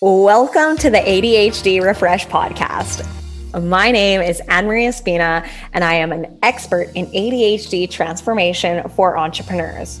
Welcome to the ADHD Refresh podcast. My name is Anne Marie Espina, and I am an expert in ADHD transformation for entrepreneurs.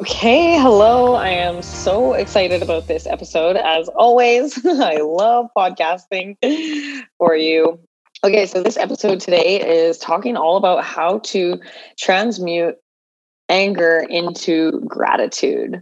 Okay, hello. I am so excited about this episode. As always, I love podcasting for you. Okay, so this episode today is talking all about how to transmute anger into gratitude.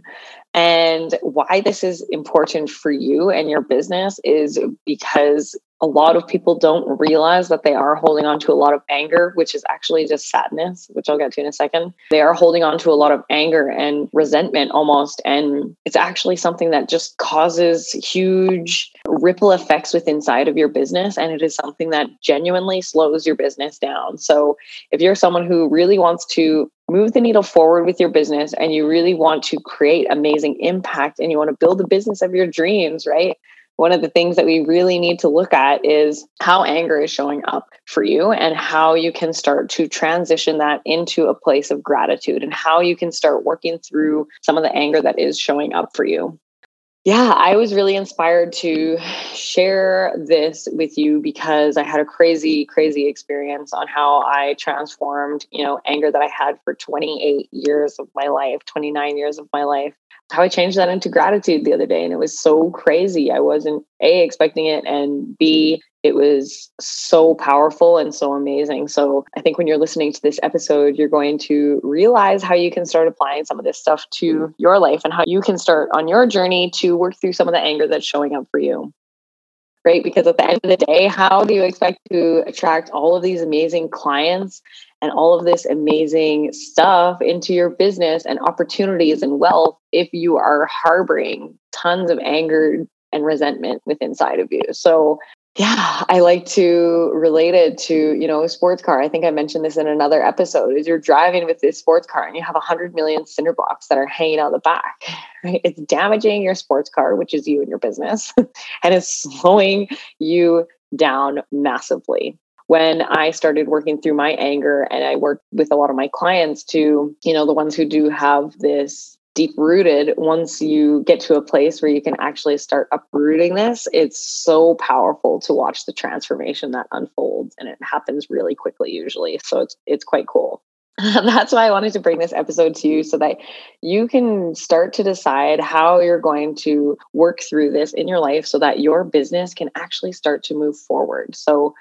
And why this is important for you and your business is because a lot of people don't realize that they are holding on to a lot of anger, which is actually just sadness, which I'll get to in a second. They are holding on to a lot of anger and resentment almost. And it's actually something that just causes huge ripple effects within inside of your business. And it is something that genuinely slows your business down. So if you're someone who really wants to move the needle forward with your business and you really want to create amazing impact and you want to build the business of your dreams, right? One of the things that we really need to look at is how anger is showing up for you and how you can start to transition that into a place of gratitude and how you can start working through some of the anger that is showing up for you. Yeah, I was really inspired to share this with you because I had a crazy, crazy experience on how I transformed, you know, anger that I had for 28 years of my life, 29 years of my life how I changed that into gratitude the other day. And it was so crazy. I wasn't A, expecting it, and B, it was so powerful and so amazing. So I think when you're listening to this episode, you're going to realize how you can start applying some of this stuff to mm-hmm. your life and how you can start on your journey to work through some of the anger that's showing up for you right? Because at the end of the day, how do you expect to attract all of these amazing clients and all of this amazing stuff into your business and opportunities and wealth if you are harboring tons of anger and resentment within inside of you? So yeah, I like to relate it to, you know, a sports car. I think I mentioned this in another episode. Is you're driving with this sports car and you have a hundred million cinder blocks that are hanging out the back, right? It's damaging your sports car, which is you and your business, and it's slowing you down massively. When I started working through my anger and I worked with a lot of my clients to, you know, the ones who do have this deep rooted, once you get to a place where you can actually start uprooting this, it's so powerful to watch the transformation that unfolds and it happens really quickly usually. So it's it's quite cool. That's why I wanted to bring this episode to you so that you can start to decide how you're going to work through this in your life so that your business can actually start to move forward. So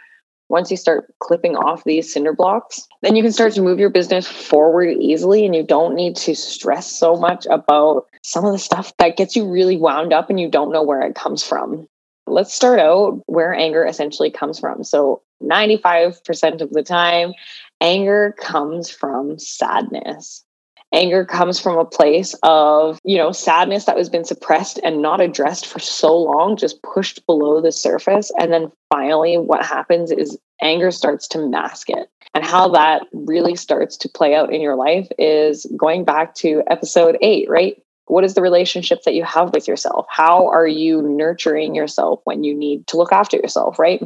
once you start clipping off these cinder blocks, then you can start to move your business forward easily and you don't need to stress so much about some of the stuff that gets you really wound up and you don't know where it comes from. Let's start out where anger essentially comes from. So, 95% of the time, anger comes from sadness anger comes from a place of you know sadness that has been suppressed and not addressed for so long just pushed below the surface. And then finally what happens is anger starts to mask it. And how that really starts to play out in your life is going back to episode 8 right? What is the relationship that you have with yourself? How are you nurturing yourself when you need to look after yourself right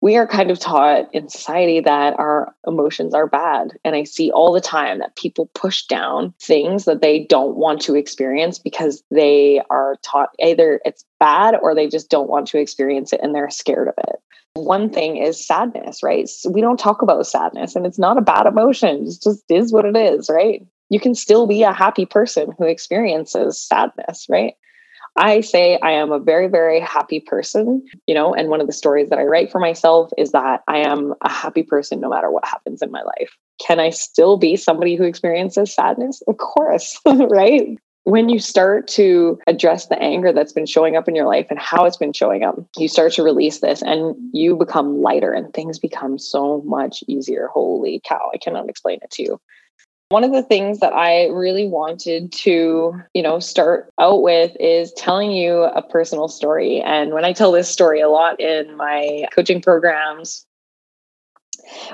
we are kind of taught in society that our emotions are bad. And I see all the time that people push down things that they don't want to experience because they are taught either it's bad or they just don't want to experience it and they're scared of it. One thing is sadness, right? So we don't talk about sadness and it's not a bad emotion. It just is what it is, right? You can still be a happy person who experiences sadness, right? I say I am a very, very happy person, you know, and one of the stories that I write for myself is that I am a happy person no matter what happens in my life. Can I still be somebody who experiences sadness? Of course, right? When you start to address the anger that's been showing up in your life and how it's been showing up, you start to release this and you become lighter and things become so much easier. Holy cow, I cannot explain it to you. One of the things that I really wanted to, you know, start out with is telling you a personal story. And when I tell this story a lot in my coaching programs,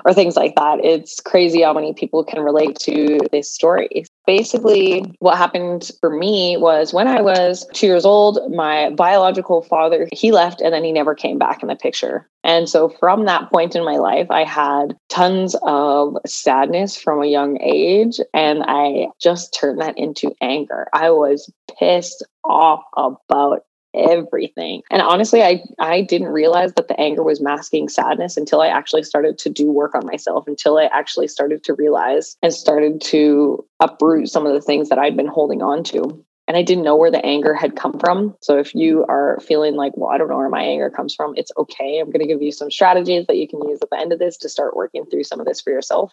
or things like that. It's crazy how many people can relate to this story. Basically, what happened for me was when I was two years old, my biological father, he left and then he never came back in the picture. And so from that point in my life, I had tons of sadness from a young age. And I just turned that into anger. I was pissed off about everything. And honestly, I I didn't realize that the anger was masking sadness until I actually started to do work on myself, until I actually started to realize and started to uproot some of the things that I'd been holding on to. And I didn't know where the anger had come from. So if you are feeling like, well, I don't know where my anger comes from, it's okay. I'm going to give you some strategies that you can use at the end of this to start working through some of this for yourself.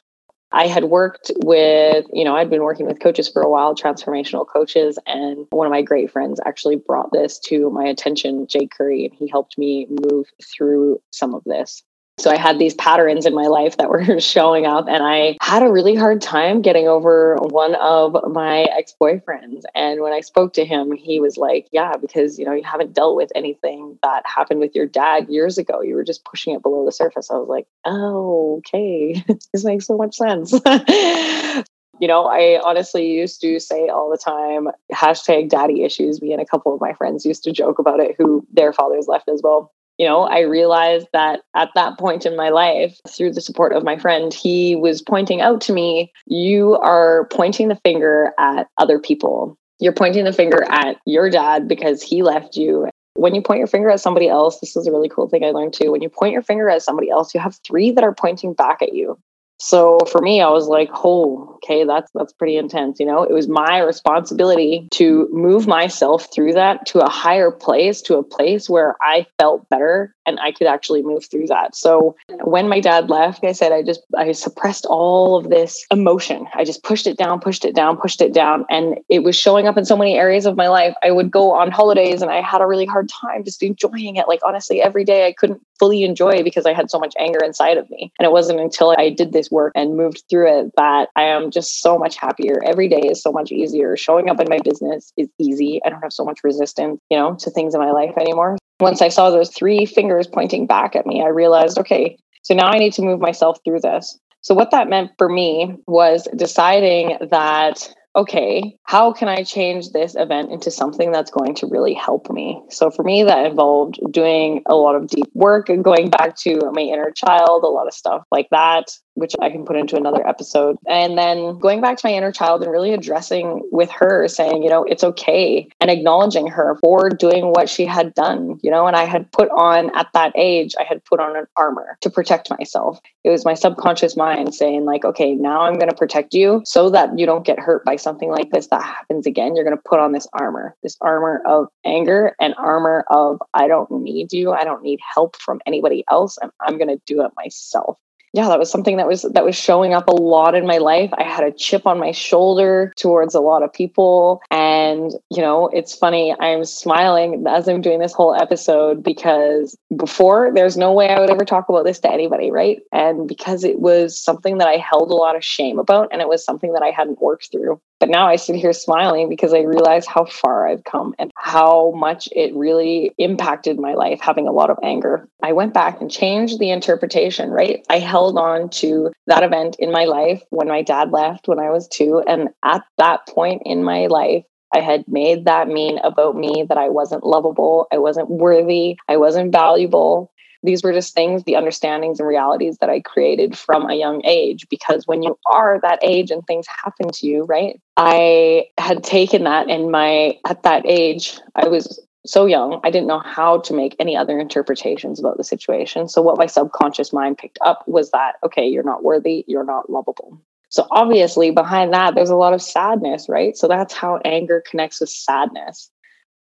I had worked with, you know, I'd been working with coaches for a while, transformational coaches. And one of my great friends actually brought this to my attention, Jay Curry, and he helped me move through some of this. So I had these patterns in my life that were showing up, and I had a really hard time getting over one of my ex boyfriends. And when I spoke to him, he was like, Yeah, because you know, you haven't dealt with anything that happened with your dad years ago. You were just pushing it below the surface. I was like, Oh, okay. this makes so much sense. you know, I honestly used to say all the time, hashtag daddy issues. Me and a couple of my friends used to joke about it, who their fathers left as well you know, I realized that at that point in my life, through the support of my friend, he was pointing out to me, you are pointing the finger at other people. You're pointing the finger at your dad because he left you. When you point your finger at somebody else, this is a really cool thing I learned too. When you point your finger at somebody else, you have three that are pointing back at you. So for me, I was like, oh, okay, that's that's pretty intense. You know, it was my responsibility to move myself through that to a higher place, to a place where I felt better and I could actually move through that. So when my dad left, I said I just I suppressed all of this emotion. I just pushed it down, pushed it down, pushed it down. And it was showing up in so many areas of my life. I would go on holidays and I had a really hard time just enjoying it. Like honestly, every day I couldn't fully enjoy because I had so much anger inside of me. And it wasn't until I did this work and moved through it that I am just so much happier. Every day is so much easier. Showing up in my business is easy. I don't have so much resistance, you know, to things in my life anymore. Once I saw those three fingers pointing back at me, I realized, okay, so now I need to move myself through this. So, what that meant for me was deciding that okay, how can I change this event into something that's going to really help me? So for me, that involved doing a lot of deep work and going back to my inner child, a lot of stuff like that which I can put into another episode. And then going back to my inner child and really addressing with her, saying, you know, it's okay, and acknowledging her for doing what she had done, you know. And I had put on at that age, I had put on an armor to protect myself. It was my subconscious mind saying, like, okay, now I'm going to protect you so that you don't get hurt by something like this that happens again. You're going to put on this armor, this armor of anger and armor of, I don't need you. I don't need help from anybody else. And I'm going to do it myself yeah, that was something that was that was showing up a lot in my life. I had a chip on my shoulder towards a lot of people and, you know, it's funny, I'm smiling as I'm doing this whole episode because before there's no way I would ever talk about this to anybody, right? And because it was something that I held a lot of shame about and it was something that I hadn't worked through. But now I sit here smiling because I realize how far I've come and how much it really impacted my life having a lot of anger. I went back and changed the interpretation, right? I held on to that event in my life when my dad left when I was two. And at that point in my life, I had made that mean about me that I wasn't lovable, I wasn't worthy, I wasn't valuable. These were just things, the understandings and realities that I created from a young age. Because when you are that age and things happen to you, right? I had taken that in my, at that age, I was so young, I didn't know how to make any other interpretations about the situation. So, what my subconscious mind picked up was that, okay, you're not worthy, you're not lovable. So, obviously, behind that, there's a lot of sadness, right? So, that's how anger connects with sadness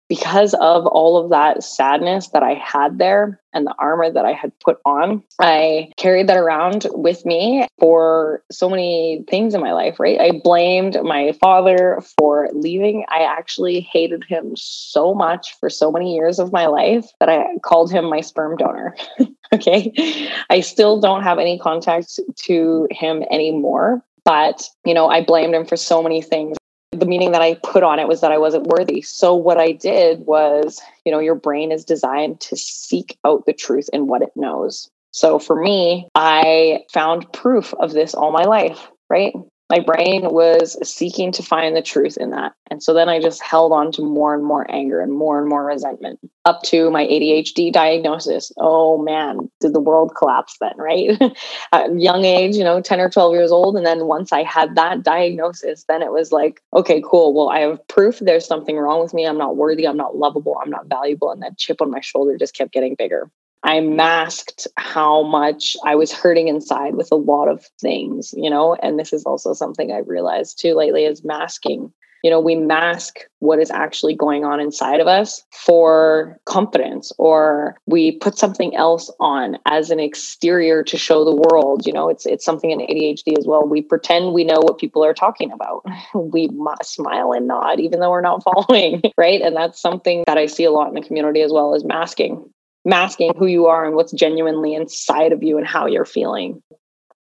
because of all of that sadness that I had there and the armor that I had put on, I carried that around with me for so many things in my life, right? I blamed my father for leaving. I actually hated him so much for so many years of my life that I called him my sperm donor. okay. I still don't have any contact to him anymore but you know i blamed him for so many things the meaning that I put on it was that I wasn't worthy. So what I did was, you know, your brain is designed to seek out the truth in what it knows. So for me, I found proof of this all my life, right? My brain was seeking to find the truth in that. And so then I just held on to more and more anger and more and more resentment up to my ADHD diagnosis. Oh man, did the world collapse then, right? At young age, you know, 10 or 12 years old. And then once I had that diagnosis, then it was like, okay, cool. Well, I have proof there's something wrong with me. I'm not worthy. I'm not lovable. I'm not valuable. And that chip on my shoulder just kept getting bigger. I masked how much I was hurting inside with a lot of things, you know, and this is also something I've realized too lately is masking. You know, we mask what is actually going on inside of us for confidence, or we put something else on as an exterior to show the world. You know, it's it's something in ADHD as well. We pretend we know what people are talking about. we smile and nod even though we're not following, right? And that's something that I see a lot in the community as well as masking masking who you are and what's genuinely inside of you and how you're feeling.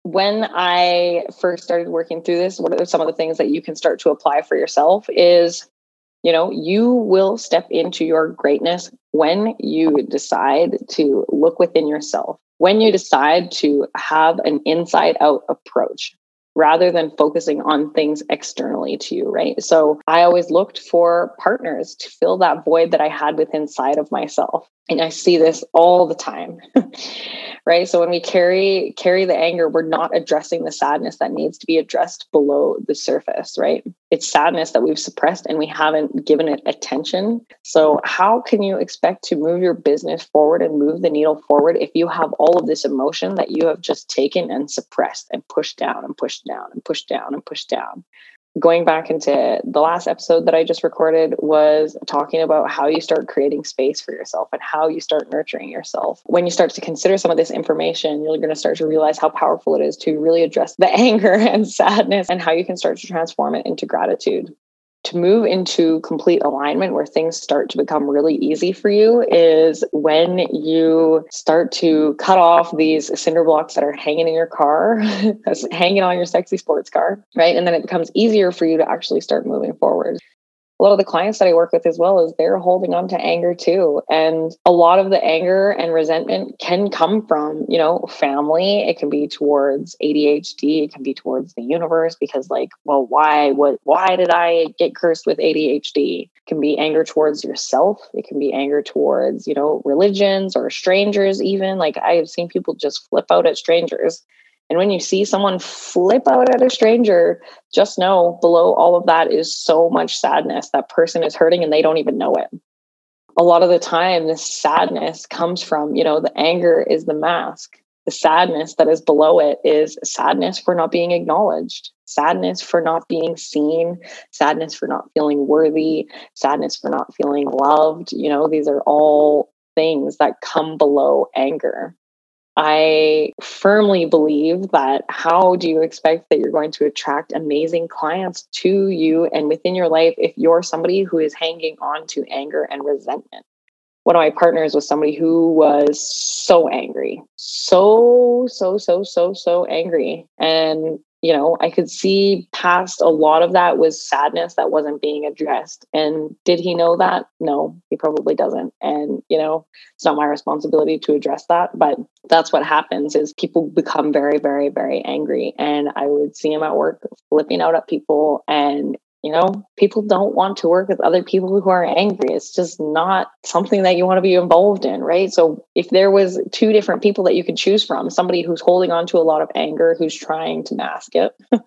When I first started working through this, what are some of the things that you can start to apply for yourself is you know, you will step into your greatness when you decide to look within yourself, when you decide to have an inside out approach rather than focusing on things externally to you, right? So I always looked for partners to fill that void that I had within inside of myself. And I see this all the time. right? So when we carry carry the anger, we're not addressing the sadness that needs to be addressed below the surface, right? It's sadness that we've suppressed and we haven't given it attention. So how can you expect to move your business forward and move the needle forward if you have all of this emotion that you have just taken and suppressed and pushed down and pushed down and pushed down and pushed down? Going back into the last episode that I just recorded was talking about how you start creating space for yourself and how you start nurturing yourself. When you start to consider some of this information, you're going to start to realize how powerful it is to really address the anger and sadness and how you can start to transform it into gratitude to move into complete alignment where things start to become really easy for you is when you start to cut off these cinder blocks that are hanging in your car, hanging on your sexy sports car, right? And then it becomes easier for you to actually start moving forward a lot of the clients that I work with as well is they're holding on to anger too. And a lot of the anger and resentment can come from, you know, family. It can be towards ADHD. It can be towards the universe because like, well, why, what, why did I get cursed with ADHD? It can be anger towards yourself. It can be anger towards, you know, religions or strangers even. Like I have seen people just flip out at strangers and when you see someone flip out at a stranger, just know below all of that is so much sadness. That person is hurting and they don't even know it. A lot of the time, this sadness comes from, you know, the anger is the mask. The sadness that is below it is sadness for not being acknowledged, sadness for not being seen, sadness for not feeling worthy, sadness for not feeling loved. You know, these are all things that come below anger. I firmly believe that how do you expect that you're going to attract amazing clients to you and within your life if you're somebody who is hanging on to anger and resentment? One of my partners was somebody who was so angry, so, so, so, so, so angry. And you know, I could see past a lot of that was sadness that wasn't being addressed. And did he know that? No, he probably doesn't. And, you know, it's not my responsibility to address that, but that's what happens is people become very, very, very angry. And I would see him at work flipping out at people and you know, people don't want to work with other people who are angry. It's just not something that you want to be involved in, right? So if there was two different people that you could choose from, somebody who's holding on to a lot of anger, who's trying to mask it,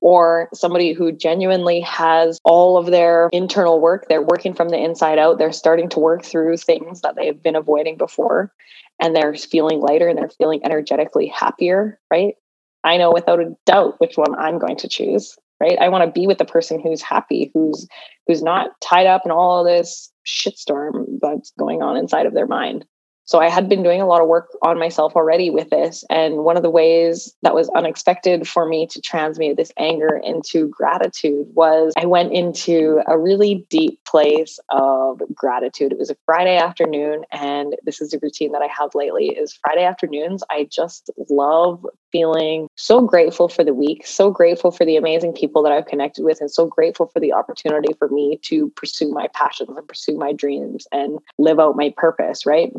or somebody who genuinely has all of their internal work, they're working from the inside out, they're starting to work through things that they've been avoiding before, and they're feeling lighter and they're feeling energetically happier, right? I know without a doubt which one I'm going to choose right? I want to be with the person who's happy who's who's not tied up in all this shitstorm that's going on inside of their mind so I had been doing a lot of work on myself already with this. And one of the ways that was unexpected for me to transmute this anger into gratitude was I went into a really deep place of gratitude. It was a Friday afternoon. And this is a routine that I have lately is Friday afternoons. I just love feeling so grateful for the week, so grateful for the amazing people that I've connected with, and so grateful for the opportunity for me to pursue my passions and pursue my dreams and live out my purpose, right?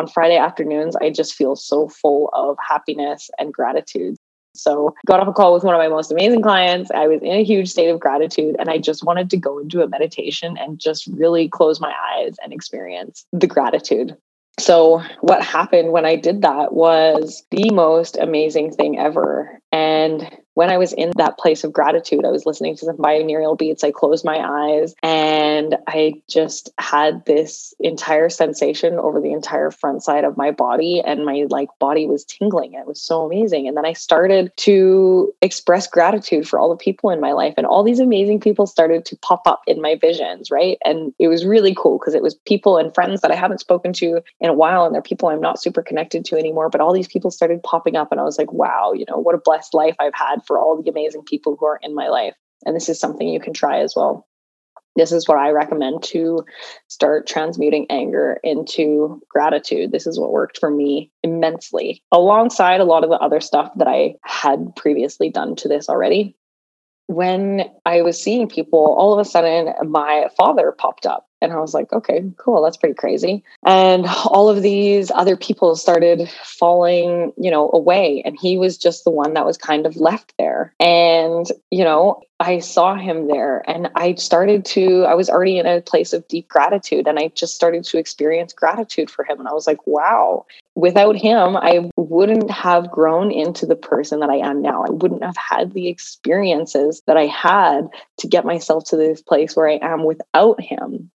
On Friday afternoons, I just feel so full of happiness and gratitude. So, got off a call with one of my most amazing clients. I was in a huge state of gratitude and I just wanted to go into a meditation and just really close my eyes and experience the gratitude. So, what happened when I did that was the most amazing thing ever. And when I was in that place of gratitude, I was listening to some binaural beats. I closed my eyes and I just had this entire sensation over the entire front side of my body and my like body was tingling. It was so amazing. And then I started to express gratitude for all the people in my life and all these amazing people started to pop up in my visions, right? And it was really cool because it was people and friends that I haven't spoken to in a while and they're people I'm not super connected to anymore, but all these people started popping up and I was like, wow, you know, what a blessed life I've had for all the amazing people who are in my life. And this is something you can try as well. This is what I recommend to start transmuting anger into gratitude. This is what worked for me immensely, alongside a lot of the other stuff that I had previously done to this already. When I was seeing people, all of a sudden my father popped up and I was like, okay, cool. That's pretty crazy. And all of these other people started falling, you know, away. And he was just the one that was kind of left there. And, you know, I saw him there and I started to, I was already in a place of deep gratitude and I just started to experience gratitude for him. And I was like, wow, without him, I wouldn't have grown into the person that I am now. I wouldn't have had the experiences that I had to get myself to this place where I am without him.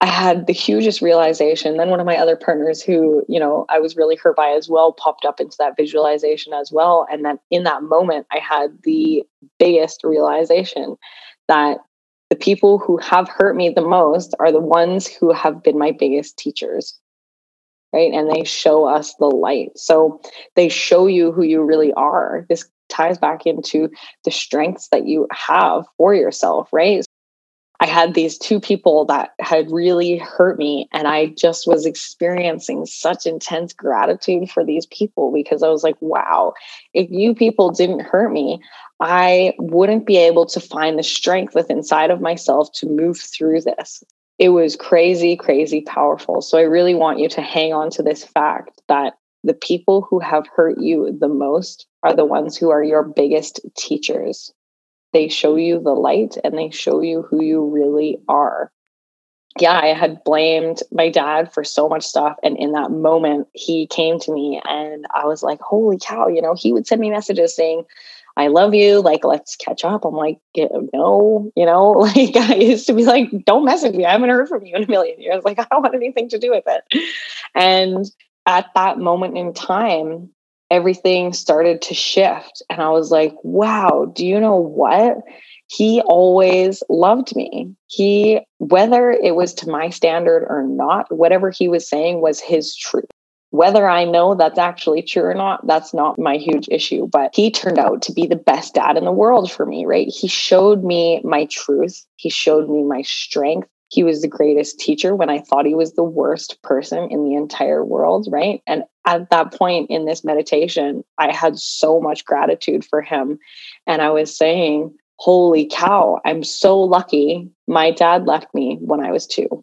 I had the hugest realization. Then one of my other partners, who, you know, I was really hurt by as well, popped up into that visualization as well. And then in that moment, I had the biggest realization that the people who have hurt me the most are the ones who have been my biggest teachers. Right. And they show us the light. So they show you who you really are. This ties back into the strengths that you have for yourself, right? I had these two people that had really hurt me. And I just was experiencing such intense gratitude for these people because I was like, wow, if you people didn't hurt me, I wouldn't be able to find the strength within inside of myself to move through this. It was crazy, crazy powerful. So I really want you to hang on to this fact that the people who have hurt you the most are the ones who are your biggest teachers they show you the light and they show you who you really are. Yeah, I had blamed my dad for so much stuff. And in that moment, he came to me and I was like, holy cow, you know, he would send me messages saying, I love you. Like, let's catch up. I'm like, no, you know, like I used to be like, don't message me. I haven't heard from you in a million years. Like, I don't want anything to do with it. And at that moment in time, everything started to shift. And I was like, wow, do you know what? He always loved me. He, whether it was to my standard or not, whatever he was saying was his truth. Whether I know that's actually true or not, that's not my huge issue. But he turned out to be the best dad in the world for me, right? He showed me my truth. He showed me my strength he was the greatest teacher when I thought he was the worst person in the entire world, right? And at that point in this meditation, I had so much gratitude for him. And I was saying, Holy cow, I'm so lucky my dad left me when I was two.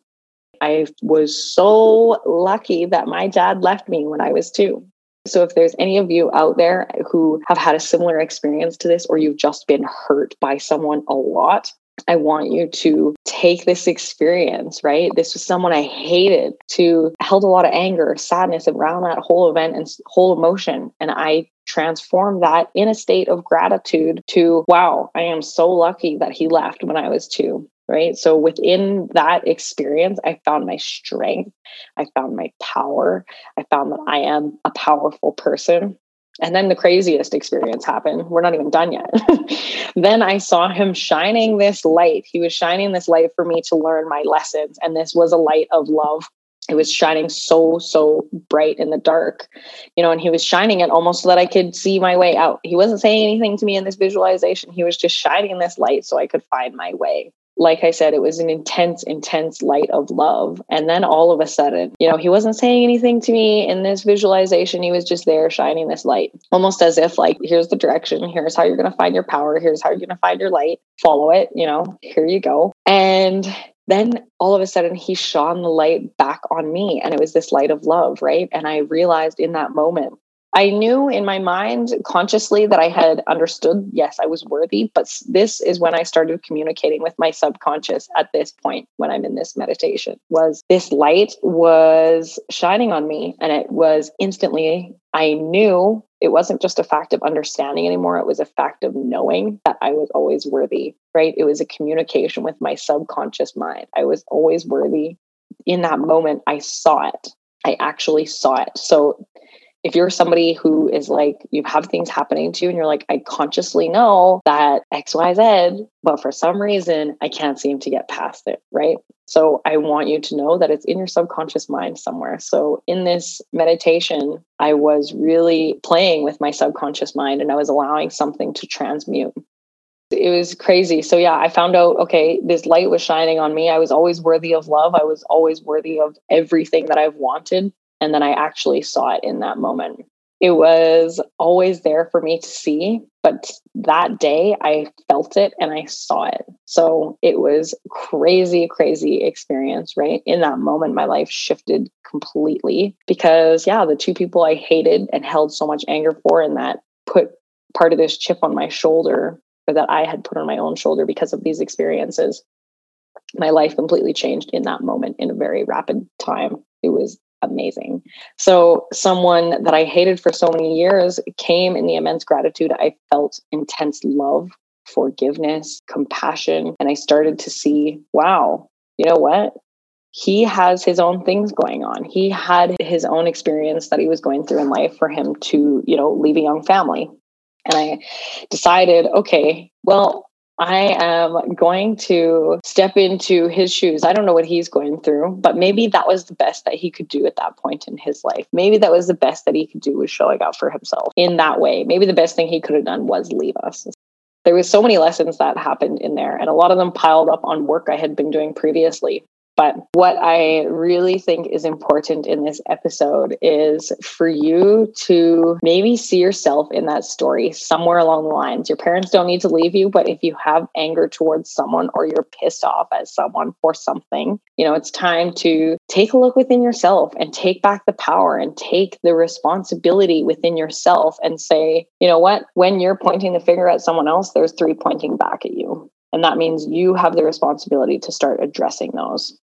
I was so lucky that my dad left me when I was two. So, if there's any of you out there who have had a similar experience to this, or you've just been hurt by someone a lot, I want you to take this experience, right? This was someone I hated to held a lot of anger, sadness around that whole event and whole emotion. And I transformed that in a state of gratitude to, wow, I am so lucky that he left when I was two. Right. So within that experience, I found my strength. I found my power. I found that I am a powerful person. And then the craziest experience happened. We're not even done yet. then I saw him shining this light. He was shining this light for me to learn my lessons. And this was a light of love. It was shining so, so bright in the dark, you know, and he was shining it almost so that I could see my way out. He wasn't saying anything to me in this visualization. He was just shining this light so I could find my way like I said, it was an intense, intense light of love. And then all of a sudden, you know, he wasn't saying anything to me in this visualization. He was just there shining this light, almost as if, like, here's the direction. Here's how you're going to find your power. Here's how you're going to find your light. Follow it. You know, here you go. And then all of a sudden he shone the light back on me and it was this light of love right and i realized in that moment I knew in my mind consciously that I had understood, yes, I was worthy. But this is when I started communicating with my subconscious at this point when I'm in this meditation was this light was shining on me and it was instantly, I knew it wasn't just a fact of understanding anymore. It was a fact of knowing that I was always worthy, right? It was a communication with my subconscious mind. I was always worthy. In that moment, I saw it. I actually saw it. So if you're somebody who is like you have things happening to you and you're like i consciously know that xyz but for some reason i can't seem to get past it right so i want you to know that it's in your subconscious mind somewhere so in this meditation i was really playing with my subconscious mind and i was allowing something to transmute it was crazy. So yeah, I found out okay, this light was shining on me. I was always worthy of love. I was always worthy of everything that I've wanted. And then I actually saw it in that moment. It was always there for me to see, but that day I felt it and I saw it. So it was crazy, crazy experience, right? In that moment, my life shifted completely because, yeah, the two people I hated and held so much anger for and that put part of this chip on my shoulder or that I had put on my own shoulder because of these experiences my life completely changed in that moment in a very rapid time. It was amazing. So, someone that I hated for so many years came in the immense gratitude. I felt intense love, forgiveness, compassion. And I started to see, wow, you know what? He has his own things going on. He had his own experience that he was going through in life for him to, you know, leave a young family. And I decided, okay, well, I am going to step into his shoes. I don't know what he's going through, but maybe that was the best that he could do at that point in his life. Maybe that was the best that he could do was showing up for himself in that way. Maybe the best thing he could have done was leave us. There was so many lessons that happened in there and a lot of them piled up on work I had been doing previously. But what I really think is important in this episode is for you to maybe see yourself in that story somewhere along the lines. Your parents don't need to leave you, but if you have anger towards someone or you're pissed off at someone for something, you know, it's time to take a look within yourself and take back the power and take the responsibility within yourself and say, you know what, when you're pointing the finger at someone else, there's three pointing back at you. And that means you have the responsibility to start addressing those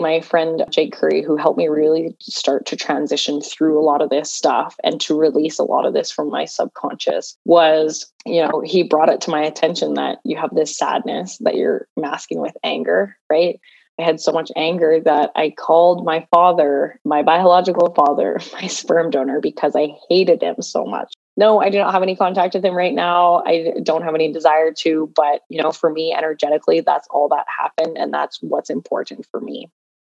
my friend Jake Curry, who helped me really start to transition through a lot of this stuff and to release a lot of this from my subconscious, was, you know, he brought it to my attention that you have this sadness that you're masking with anger, right? I had so much anger that I called my father, my biological father, my sperm donor, because I hated him so much. No, I do not have any contact with him right now. I don't have any desire to, but you know, for me energetically, that's all that happened and that's what's important for me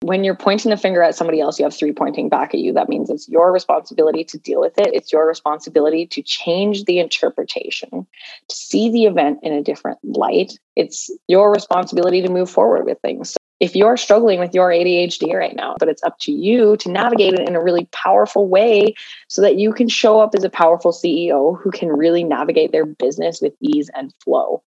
when you're pointing the finger at somebody else, you have three pointing back at you. That means it's your responsibility to deal with it. It's your responsibility to change the interpretation, to see the event in a different light. It's your responsibility to move forward with things. So if you're struggling with your ADHD right now, but it's up to you to navigate it in a really powerful way so that you can show up as a powerful CEO who can really navigate their business with ease and flow.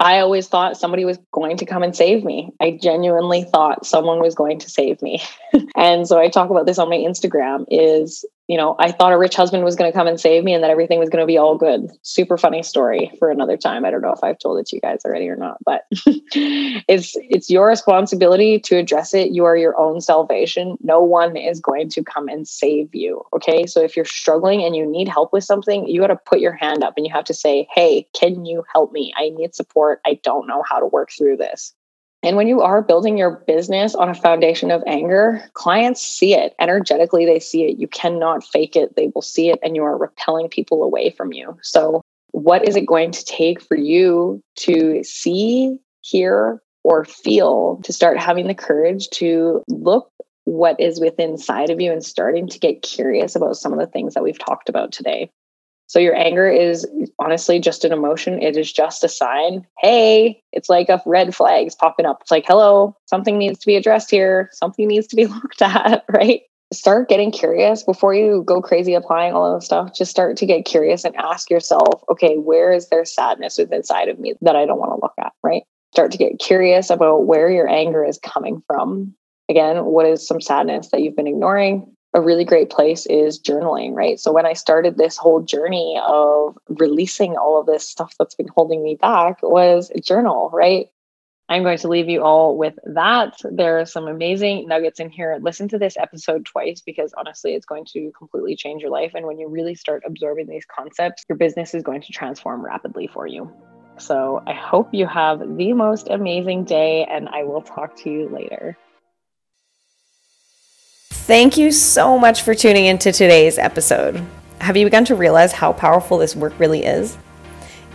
I always thought somebody was going to come and save me. I genuinely thought someone was going to save me. and so I talk about this on my Instagram is you know, I thought a rich husband was going to come and save me and that everything was going to be all good. Super funny story for another time. I don't know if I've told it to you guys already or not, but it's it's your responsibility to address it. You are your own salvation. No one is going to come and save you, okay? So if you're struggling and you need help with something, you got to put your hand up and you have to say, "Hey, can you help me? I need support. I don't know how to work through this." And when you are building your business on a foundation of anger, clients see it energetically, they see it. You cannot fake it. They will see it, and you are repelling people away from you. So, what is it going to take for you to see, hear, or feel to start having the courage to look what is within inside of you and starting to get curious about some of the things that we've talked about today? So your anger is honestly just an emotion. It is just a sign. Hey, it's like a red flags popping up. It's like, hello, something needs to be addressed here. Something needs to be looked at, right? Start getting curious before you go crazy applying all of the stuff. Just start to get curious and ask yourself, okay, where is there sadness within inside of me that I don't want to look at, right? Start to get curious about where your anger is coming from. Again, what is some sadness that you've been ignoring? A really great place is journaling, right? So when I started this whole journey of releasing all of this stuff that's been holding me back was journal, right? I'm going to leave you all with that. There are some amazing nuggets in here. Listen to this episode twice because honestly, it's going to completely change your life. And when you really start absorbing these concepts, your business is going to transform rapidly for you. So I hope you have the most amazing day, and I will talk to you later. Thank you so much for tuning into today's episode. Have you begun to realize how powerful this work really is?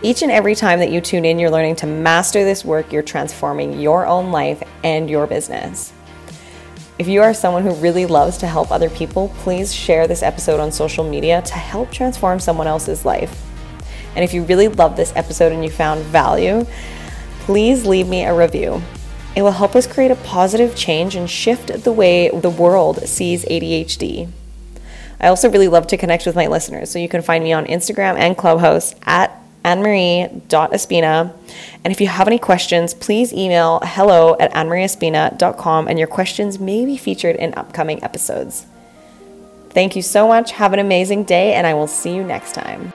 Each and every time that you tune in, you're learning to master this work, you're transforming your own life and your business. If you are someone who really loves to help other people, please share this episode on social media to help transform someone else's life. And if you really love this episode and you found value, please leave me a review. It will help us create a positive change and shift the way the world sees ADHD. I also really love to connect with my listeners, so you can find me on Instagram and Clubhouse at annemarie.espina. And if you have any questions, please email hello at annemarieespina.com and your questions may be featured in upcoming episodes. Thank you so much. Have an amazing day, and I will see you next time.